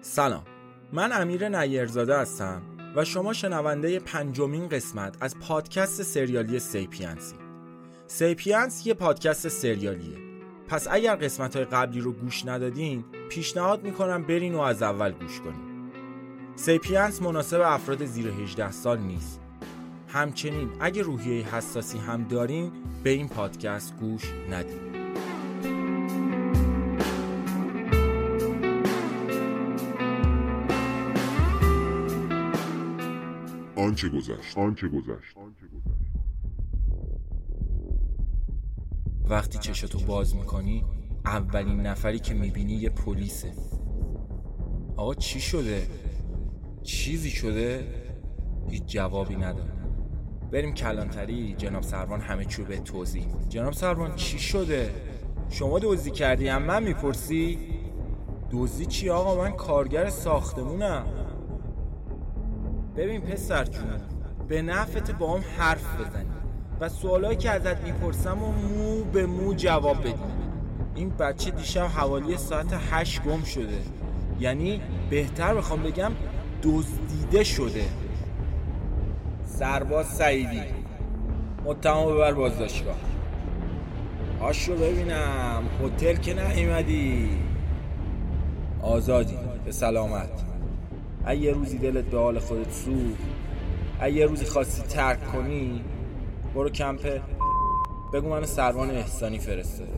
سلام. من امیر نیرزاده هستم و شما شنونده پنجمین قسمت از پادکست سریالی سیپینس. سیپینس یه پادکست سریالیه. پس اگر قسمت های قبلی رو گوش ندادین پیشنهاد می‌کنم برین و از اول گوش کنین. سیپینس مناسب افراد زیر 18 سال نیست. همچنین اگه روحیه حساسی هم دارین به این پادکست گوش ندید آنچه گذشت آنچه گذشت وقتی چشتو باز می‌کنی اولین نفری که می‌بینی یه پلیسه آقا چی شده؟ چیزی شده؟ هیچ جوابی نداره بریم کلانتری جناب سروان همه چیو به توضیح جناب سروان چی شده؟ شما دزدی کردی هم من می‌پرسی؟ دزدی چی آقا من کارگر ساختمونم ببین پسر جون به نفت با هم حرف بزنی و سوالایی که ازت می‌پرسم و مو به مو جواب بدی. این بچه دیشب حوالی ساعت هشت گم شده. یعنی بهتر بخوام بگم دزدیده شده. سرباز سعیدی. متهم ببر بازداشتگاه. آش رو ببینم. هتل که نیومدی. آزادی. به سلامت. اگه یه روزی دلت به حال خودت سوخت. اگه یه روزی خواستی ترک کنی. برو کمپ. بگو من سروان احسانی فرستاده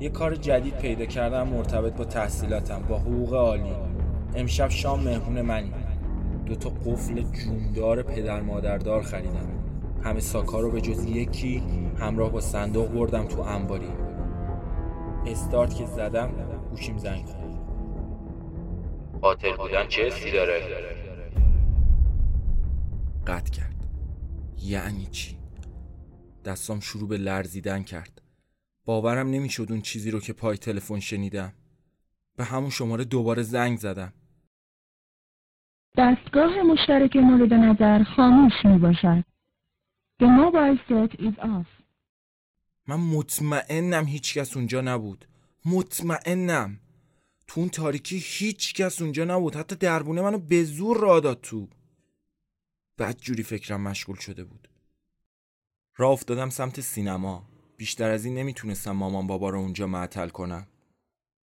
یه کار جدید پیدا کردم مرتبط با تحصیلاتم با حقوق عالی. امشب شام مهمون منی. دو تا قفل جوندار پدر مادردار خریدم. همه ساکا رو به جز یکی همراه با صندوق بردم تو انباری. استارت که زدم گوشیم زنگ خورد. قاتل بودن چه حسی داره؟ قطع کرد. یعنی چی؟ دستام شروع به لرزیدن کرد. باورم نمی‌شد اون چیزی رو که پای تلفن شنیدم. به همون شماره دوباره زنگ زدم. دستگاه مشترک مورد نظر خاموش می باشد. The mobile set is off. من مطمئنم هیچکس اونجا نبود. مطمئنم. تو اون تاریکی هیچ کس اونجا نبود. حتی دربونه منو به زور را داد تو. بعد جوری فکرم مشغول شده بود. راه افتادم سمت سینما. بیشتر از این نمی‌تونستم مامان بابا رو اونجا معطل کنم.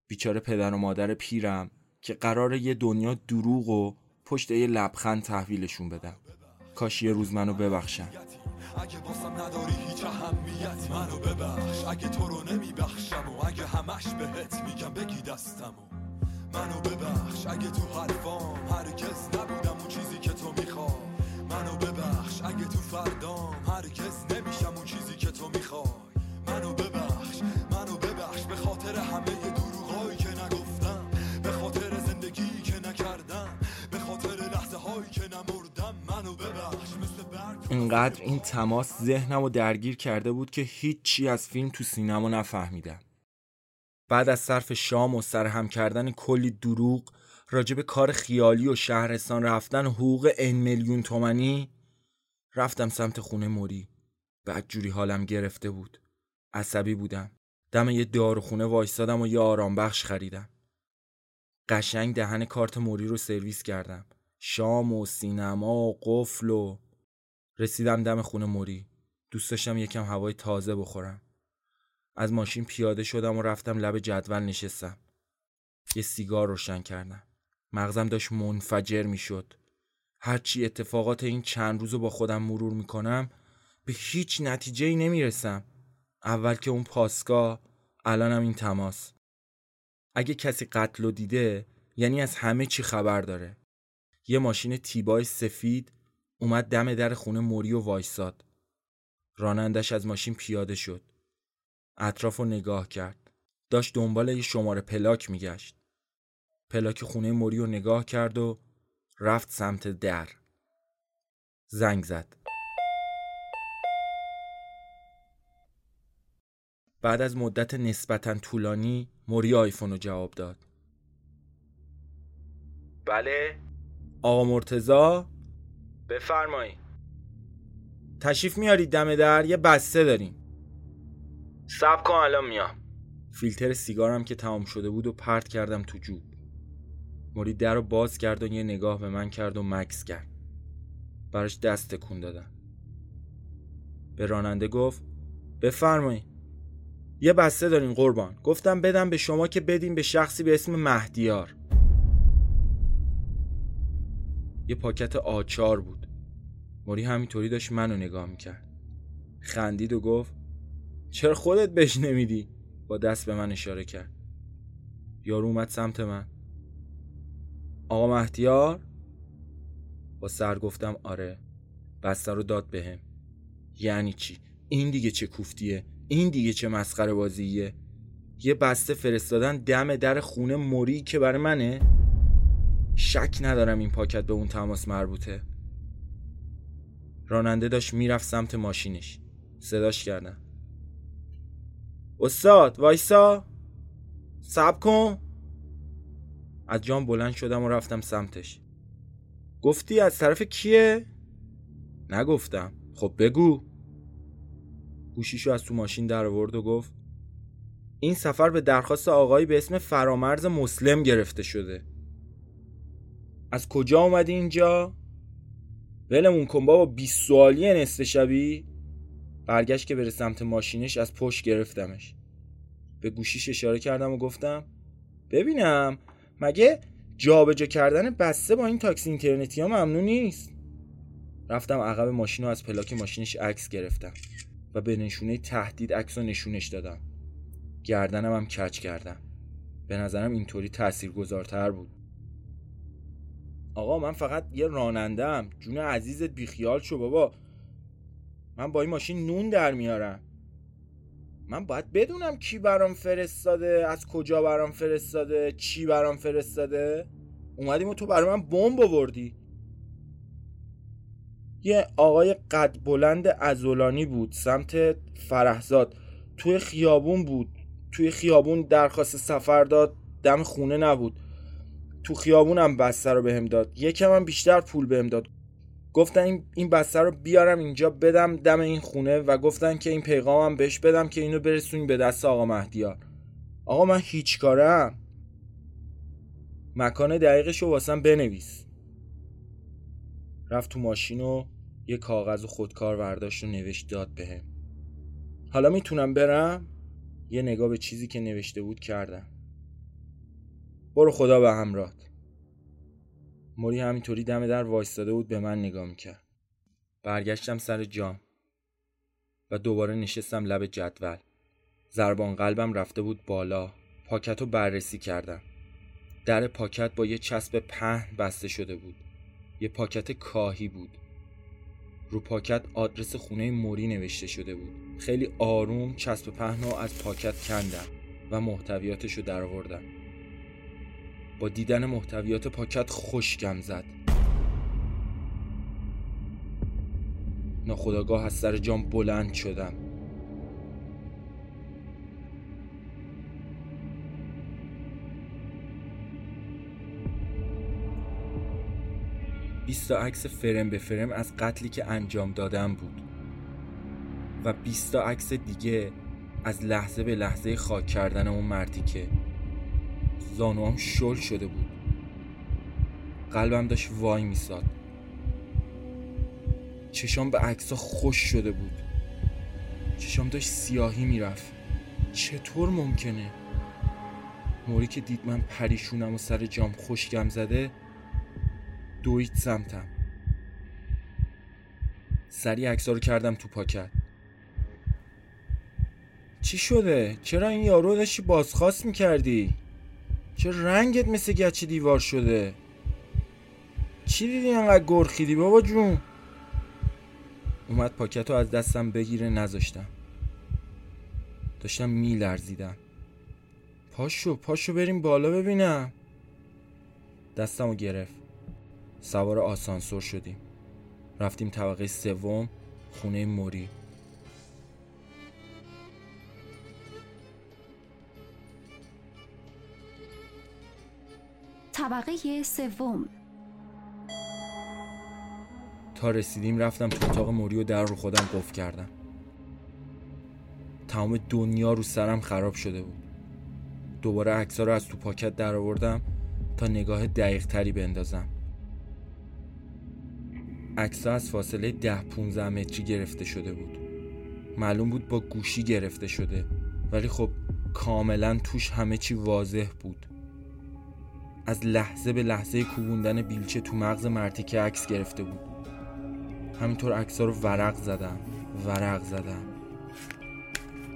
بیچاره پدر و مادر پیرم که قرار یه دنیا دروغ و پشت یه لبخند تحویلشون بدم. کاش یه روز منو ببخشن. اگه باسم نداری هیچ اهمیت منو ببخش. اگه تو رو نمیبخشم و اگه همش بهت میگم بگی دستمو. منو ببخش. اگه تو حرفام هرگز نبودم اون چیزی که تو می‌خوای. منو ببخش. اگه تو فردام هرگز نمیشم اون چیزی که تو می‌خوای. منو ببخش. منو ببخش. به خاطر همه دروغایی که نگفتم. به خاطر زندگی که نکردم. به خاطر لحظه هایی که نمردم. منو ببخش. مثل اینقدر این تماس ذهنم رو درگیر کرده بود که هیچی از فیلم تو سینما نفهمیدم. بعد از صرف شام و سرهم کردن کلی دروغ راجب کار خیالی و شهرستان رفتن حقوق این میلیون تومنی رفتم سمت خونه موری. بعد جوری حالم گرفته بود. عصبی بودم. دم یه داروخونه وایستادم و یه آرام بخش خریدم. قشنگ دهن کارت موری رو سرویس کردم. شام و سینما و قفل و رسیدم دم خونه موری. دوست داشتم یکم هوای تازه بخورم. از ماشین پیاده شدم و رفتم لب جدول نشستم. یه سیگار روشن کردم. مغزم داشت منفجر می‌شد. هرچی اتفاقات این چند روز رو با خودم مرور می‌کنم به هیچ نتیجه ای نمی‌رسم. اول که اون پاسکا الانم این تماس. اگه کسی قتل رو دیده یعنی از همه چی خبر داره. یه ماشین تیبای سفید اومد دم در خونه موری و وایساد. رانندش از ماشین پیاده شد. اطراف رو نگاه کرد. داشت دنبال یه شماره پلاک میگشت. پلاک خونه موری رو نگاه کرد و رفت سمت در. زنگ زد. بعد از مدت نسبتا طولانی موری آیفون رو جواب داد. بله. آقا مرتزا بفرمایید. تشریف میارید دم در؟ یه بسته داریم. سب کن الان میام. فیلتر سیگارم که تمام شده بود و پرت کردم تو جوب. موری در رو باز کرد و یه نگاه به من کرد و مکس کرد. براش دست تکون دادم. به راننده گفت بفرمایید یه بسته دارین قربان. گفتم بدم به شما که بدین به شخصی به اسم مهدیار. یه پاکت آچار بود. موری همینطوری داشت منو نگاه می‌کرد. خندید و گفت چرا خودت بهش نمیدی؟ با دست به من اشاره کرد. یارو اومد سمت من. آقا مهدیار؟ با سر گفتم آره. بسته رو داد بهم. یعنی چی؟ این دیگه چه کوفتیه؟ این دیگه چه مسخره بازیه؟ یه بسته فرستادن دم در خونه موری که برای منه؟ شک ندارم این پاکت به اون تماس مربوطه. راننده داشت می‌رفت سمت ماشینش. صداش کردم. استاد وایسا. سب کن. از جام بلند شدم و رفتم سمتش. گفتی از طرف کیه؟ نگفتم. خب بگو. گوشیشو از تو ماشین در آورد و گفت این سفر به درخواست آقایی به اسم فرامرز مسلم گرفته شده. از کجا اومدی اینجا؟ ولمون کن بابا 20 سوالی نصف شبی. برگشت که بره سمت ماشینش از پشت گرفتمش. به گوشیش اشاره کردم و گفتم ببینم مگه جابجا کردن بسته با این تاکسی اینترنتی ها ممنوع نیست؟ رفتم عقب ماشین و از پلاک ماشینش عکس گرفتم و به نشونه تهدید عکس رو نشونش دادم. گردنم هم کچ کردم. به نظرم اینطوری تاثیرگذارتر بود. آقا من فقط یه رانندم جون عزیزت بیخیال شو بابا. من با این ماشین نون در میارم. من باید بدونم کی برام فرستاده از کجا برام فرستاده چی برام فرستاده. اومدیم و تو برای من بمب آوردی. یه آقای قد بلند ازولانی بود سمت فرهزاد. توی خیابون بود. توی خیابون درخواست سفر داد دم خونه نبود. تو خیابونم بسته رو بهم داد. یکم هم بیشتر پول بهم داد. گفتن این بسته رو بیارم اینجا بدم دم این خونه و گفتن که این پیغامم بهش بدم که اینو برسونی به دست آقا مهدیار. آقا من هیچ کارم. مکان دقیقش رو واسم بنویس. رفت تو ماشین و یه کاغذ و خودکار برداشت و نوشت داد بهم. حالا می‌تونم برم؟ یه نگاه به چیزی که نوشته بود کردم. برو خدا به همراهت موری همینطوری دم در وایستاده بود به من نگاه می‌کرد. برگشتم سر جام و دوباره نشستم لب جدول. زربان قلبم رفته بود بالا. پاکت رو بررسی کردم. در پاکت با یه چسب پهن بسته شده بود. یه پاکت کاهی بود. رو پاکت آدرس خونه موری نوشته شده بود. خیلی آروم چسب پهن رو از پاکت کندم و محتویاتش رو در آوردم با دیدن محتویات پاکت خوشگم زد. ناخداگاه از سر جام بلند شدم. بیست عکس فرم به فرم از قتلی که انجام دادم بود. و 20 عکس دیگه از لحظه به لحظه خاک کردن اون مردی که زانوام شل شده بود. قلبم داشت وای میساد. چشام به عکسا خوش شده بود. چشام داشت سیاهی می‌رفت. چطور ممکنه؟ موری که دید من پریشونم و سر جام خوشگم زده دوید سمتم. سری عکسا رو کردم تو پاکت. چی شده؟ چرا این یارو داشتی بازخواست می‌کردی؟ چه رنگت مثل گچ دیوار شده؟ چی دیدی انقدر گرخیدی بابا جون؟ اومد پاکت رو از دستم بگیره نذاشتم. داشتم میلرزیدم. پاشو پاشو بریم بالا ببینم. دستم رو گرفت. سوار آسانسور شدیم. رفتیم طبقه سوم خونه موری. طبقه سوم. تا رسیدیم رفتم تو اتاق موری و در رو خودم قفل کردم. تمام دنیا رو سرم خراب شده بود. دوباره عکسا رو از تو پاکت در آوردم تا نگاه دقیق تری بندازم. عکس از فاصله ده 15 متری گرفته شده بود. معلوم بود با گوشی گرفته شده ولی خب کاملا توش همه چی واضح بود. از لحظه به لحظه کوبوندن بیلچه تو مغز مرتی که عکس گرفته بود. همینطور عکس‌ها رو ورق زدم ورق زدم.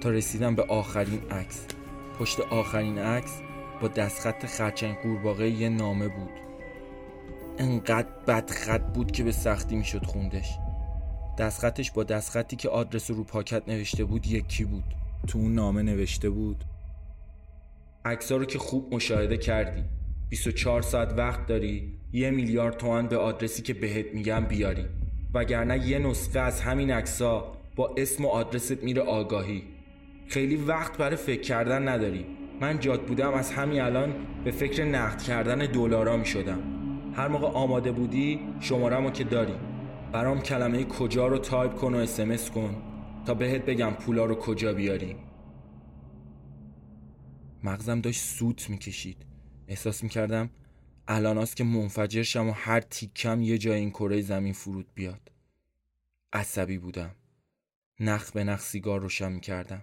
تا رسیدم به آخرین عکس. پشت آخرین عکس با دستخط خرچنگ قورباغه یه نامه بود. انقدر بدخط بود که به سختی می‌شد خوندش. دستخطش با دستخطی که آدرس رو پاکت نوشته بود یکی بود. تو اون نامه نوشته بود عکس‌ها رو که خوب مشاهده کردی. 24 ساعت وقت داری یه میلیارد تومن به آدرسی که بهت میگم بیاری. وگرنه یه نسخه از همین عکس‌ها با اسم و آدرست میره آگاهی. خیلی وقت برای فکر کردن نداری. من جاد بودم از همین الان به فکر نقد کردن دلارا می شدم هر موقع آماده بودی شمارمو که داری. برام کلمه کجا رو تایپ کن و اسمس کن تا بهت بگم پولا رو کجا بیاری. مغزم داشت سوت می‌کشید. احساس می‌کردم الان که منفجر شم و هر تیکم یه جای این کره زمین فرود بیاد. عصبی بودم. نخ به نخ سیگار روشن می‌کردم.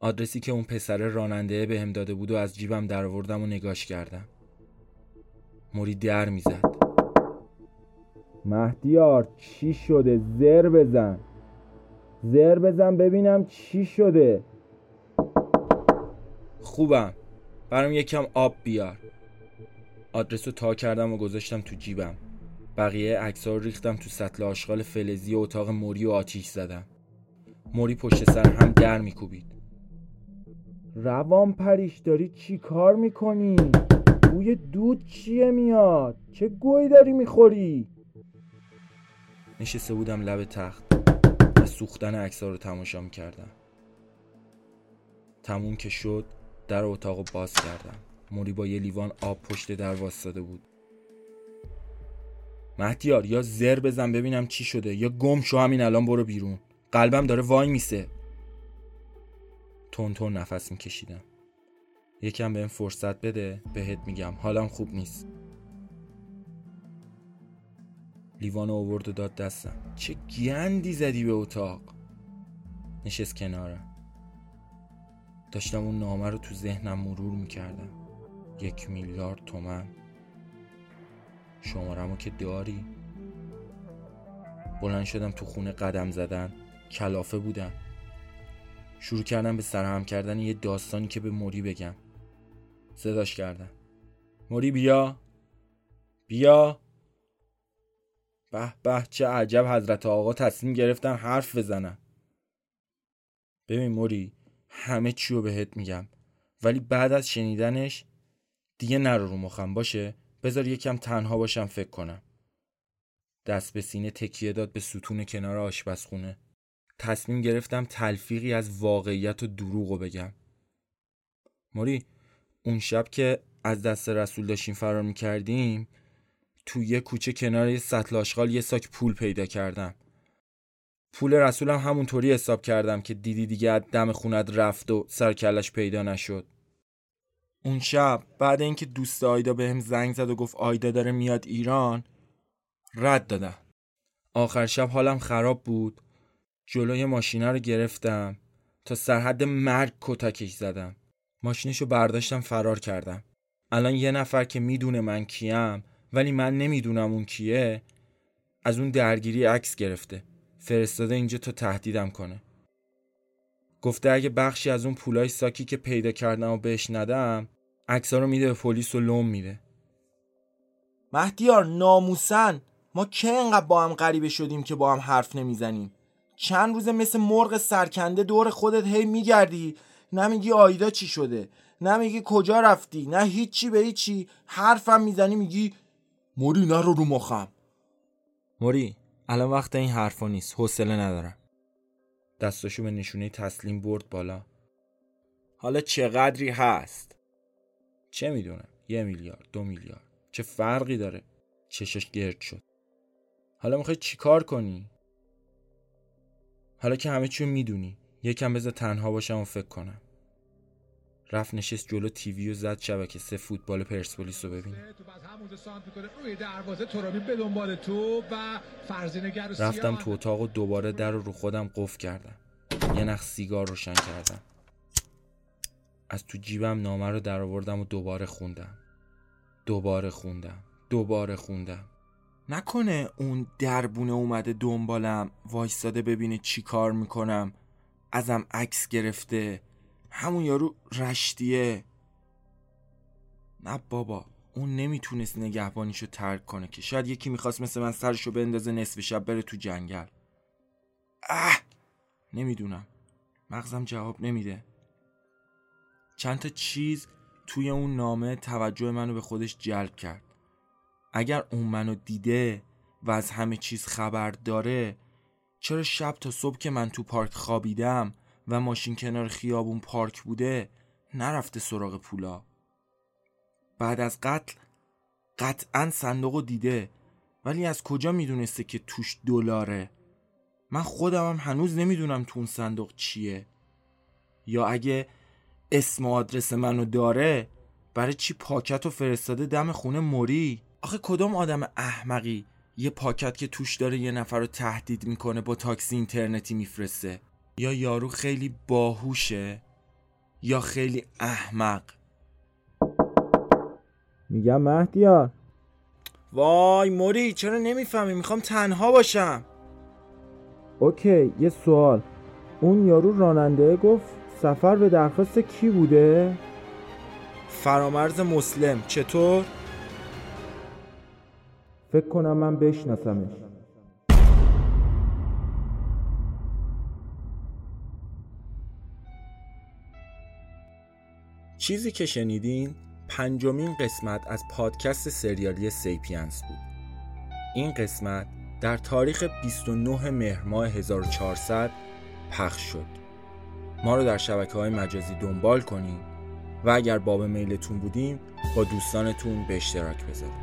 آدرسی که اون پسر راننده به هم داده بود و از جیبم در آوردم و نگاش کردم. موری در می‌زد. مهدیار چی شده؟ زر بزن. زر بزن ببینم چی شده. خوبم. برام یکم آب بیار آدرس رو تا کردم و گذاشتم تو جیبم بقیه عکس رو ریختم تو سطل آشغال فلزی اتاق موری و آتیش زدم موری پشت سر هم در میکوبید روان پریش داری چی کار می‌کنی؟ بوی دود چیه میاد؟ چه گوی داری می‌خوری؟ نشسته بودم لب تخت و سوختن عکس‌ها رو تماشا می‌کردم تموم که شد در اتاق باز کردم. موری با یه لیوان آب پشت در واسطه بود. مهدیار یا زر بزن ببینم چی شده یا گم شو همین الان برو بیرون. قلبم داره وای میسه. تون تون نفس میکشیدم. یکم بهم فرصت بده بهت میگم. حالم خوب نیست. لیوان آورد و داد دستم. چه گندی زدی به اتاق. نشست کنارم. داشتم اون نامه رو تو ذهنم مرور می‌کردم. یک میلیارد تومن. شمارمو که داری. بلند شدم تو خونه قدم زدن. کلافه بودم. شروع کردم به سرهم کردن یه داستانی که به موری بگم. صداش کردم. موری بیا. بیا. به به چه عجب حضرت آقا تصمیم گرفتن حرف بزنن. ببین موری همه چی رو بهت میگم. ولی بعد از شنیدنش دیگه نرو رو مخم باشه؟ بذار یکم تنها باشم فکر کنم. دست به سینه تکیه داد به ستون کنار آشپزخونه. تصمیم گرفتم تلفیقی از واقعیت و دروغ بگم. موری اون شب که از دست رسول داشتیم فرار می‌کردیم تو یه کوچه کنار یه سطل آشغال یه ساک پول پیدا کردم. پول رسولم همونطوری حساب کردم که دیدی دیگه دم خونت رفت و سرکلش پیدا نشد. اون شب بعد اینکه دوست آیدا بهم زنگ زد و گفت آیدا داره میاد ایران رد دادم. آخر شب حالم خراب بود. جلوی ماشینه رو گرفتم. تا سرحد مرگ کتکش زدم. ماشینشو برداشتم فرار کردم. الان یه نفر که می‌دونه من کیم ولی من نمی‌دونم اون کیه از اون درگیری عکس گرفته. فرستاده اینجا تا تهدیدم کنه. گفته اگه بخشی از اون پولای ساکی که پیدا کردم و بهش ندم عکسا رو میده به پلیس و لوم میده. مهدیار ناموسن. ما که انقدر با هم غریبه شدیم که با هم حرف نمی‌زنیم؟ چند روزه مثل مرغ سرکنده دور خودت هی میگردی. نمیگی آیدا چی شده؟ نمیگی کجا رفتی؟ نه هیچی به هیچی. حرفم می‌زنی میگی موری نرو رو مخم. موری الان وقت این حرفا نیست. حوصله ندارم. دستاشو به نشونه تسلیم برد بالا. حالا چقدری هست؟ چه می‌دونم؟ یه میلیارد دو میلیارد. چه فرقی داره؟ چشش گرد شد. حالا می‌خوای چیکار کنی؟ حالا که همه چیو می‌دونی. یکم بذار تنها باشم و فکر کنم. رفت نشست جلو تیوی و زد شبکه سه فوتبال پرسپولیس رو ببینه. روی دروازه به دنبال تو و و رفتم. تو اتاق و دوباره در رو رو خودم قفل کردم. یه نخ سیگار روشن کردم. از تو جیبم نامه رو در آوردم و دوباره خوندم. دوباره خوندم. دوباره خوندم. نکنه اون دربونه اومده دنبالم وایستاده ببینه چی کار می‌کنم. ازم عکس گرفته. همون یارو رشتیه. نه بابا اون نمی‌تونست نگهبانیشو ترک کنه که. شاید یکی می‌خواست مثل من سرشو بندازه نصف شب بره تو جنگل. اه! نمی‌دونم. مغزم جواب نمیده. چند تا چیز توی اون نامه توجه منو به خودش جلب کرد. اگر اون منو دیده و از همه چیز خبر داره چرا شب تا صبح که من تو پارک خوابیدم و ماشین کنار خیابون پارک بوده نرفته سراغ پولا. بعد از قتل قطعا صندوق دیده ولی از کجا می‌دونسته که توش دلاره؟ من خودم هم هنوز نمی‌دونم تو اون صندوق چیه. یا اگه اسم و آدرس منو داره برای چی پاکت رو فرستاده دم خونه موری؟ آخه کدام آدم احمقی یه پاکت که توش داره یه نفر رو تهدید می‌کنه با تاکسی اینترنتی میفرسته؟ یا یارو خیلی باهوشه یا خیلی احمق؟ میگم مهدیار. وای موری چرا نمی‌فهمی؟ می‌خوام تنها باشم. Okay یه سوال. اون یارو راننده گفت سفر به درخواست کی بوده؟ فرامرز مسلم. چطور؟ فکر کنم من بشناسمش. چیزی که شنیدین پنجمین قسمت از پادکست سریالی سیپینس بود. این قسمت در تاریخ 29 مهر ماه 1400 پخش شد. ما رو در شبکه های مجازی دنبال کنید و اگر باب میلتون بودیم با دوستانتون به اشتراک بذارید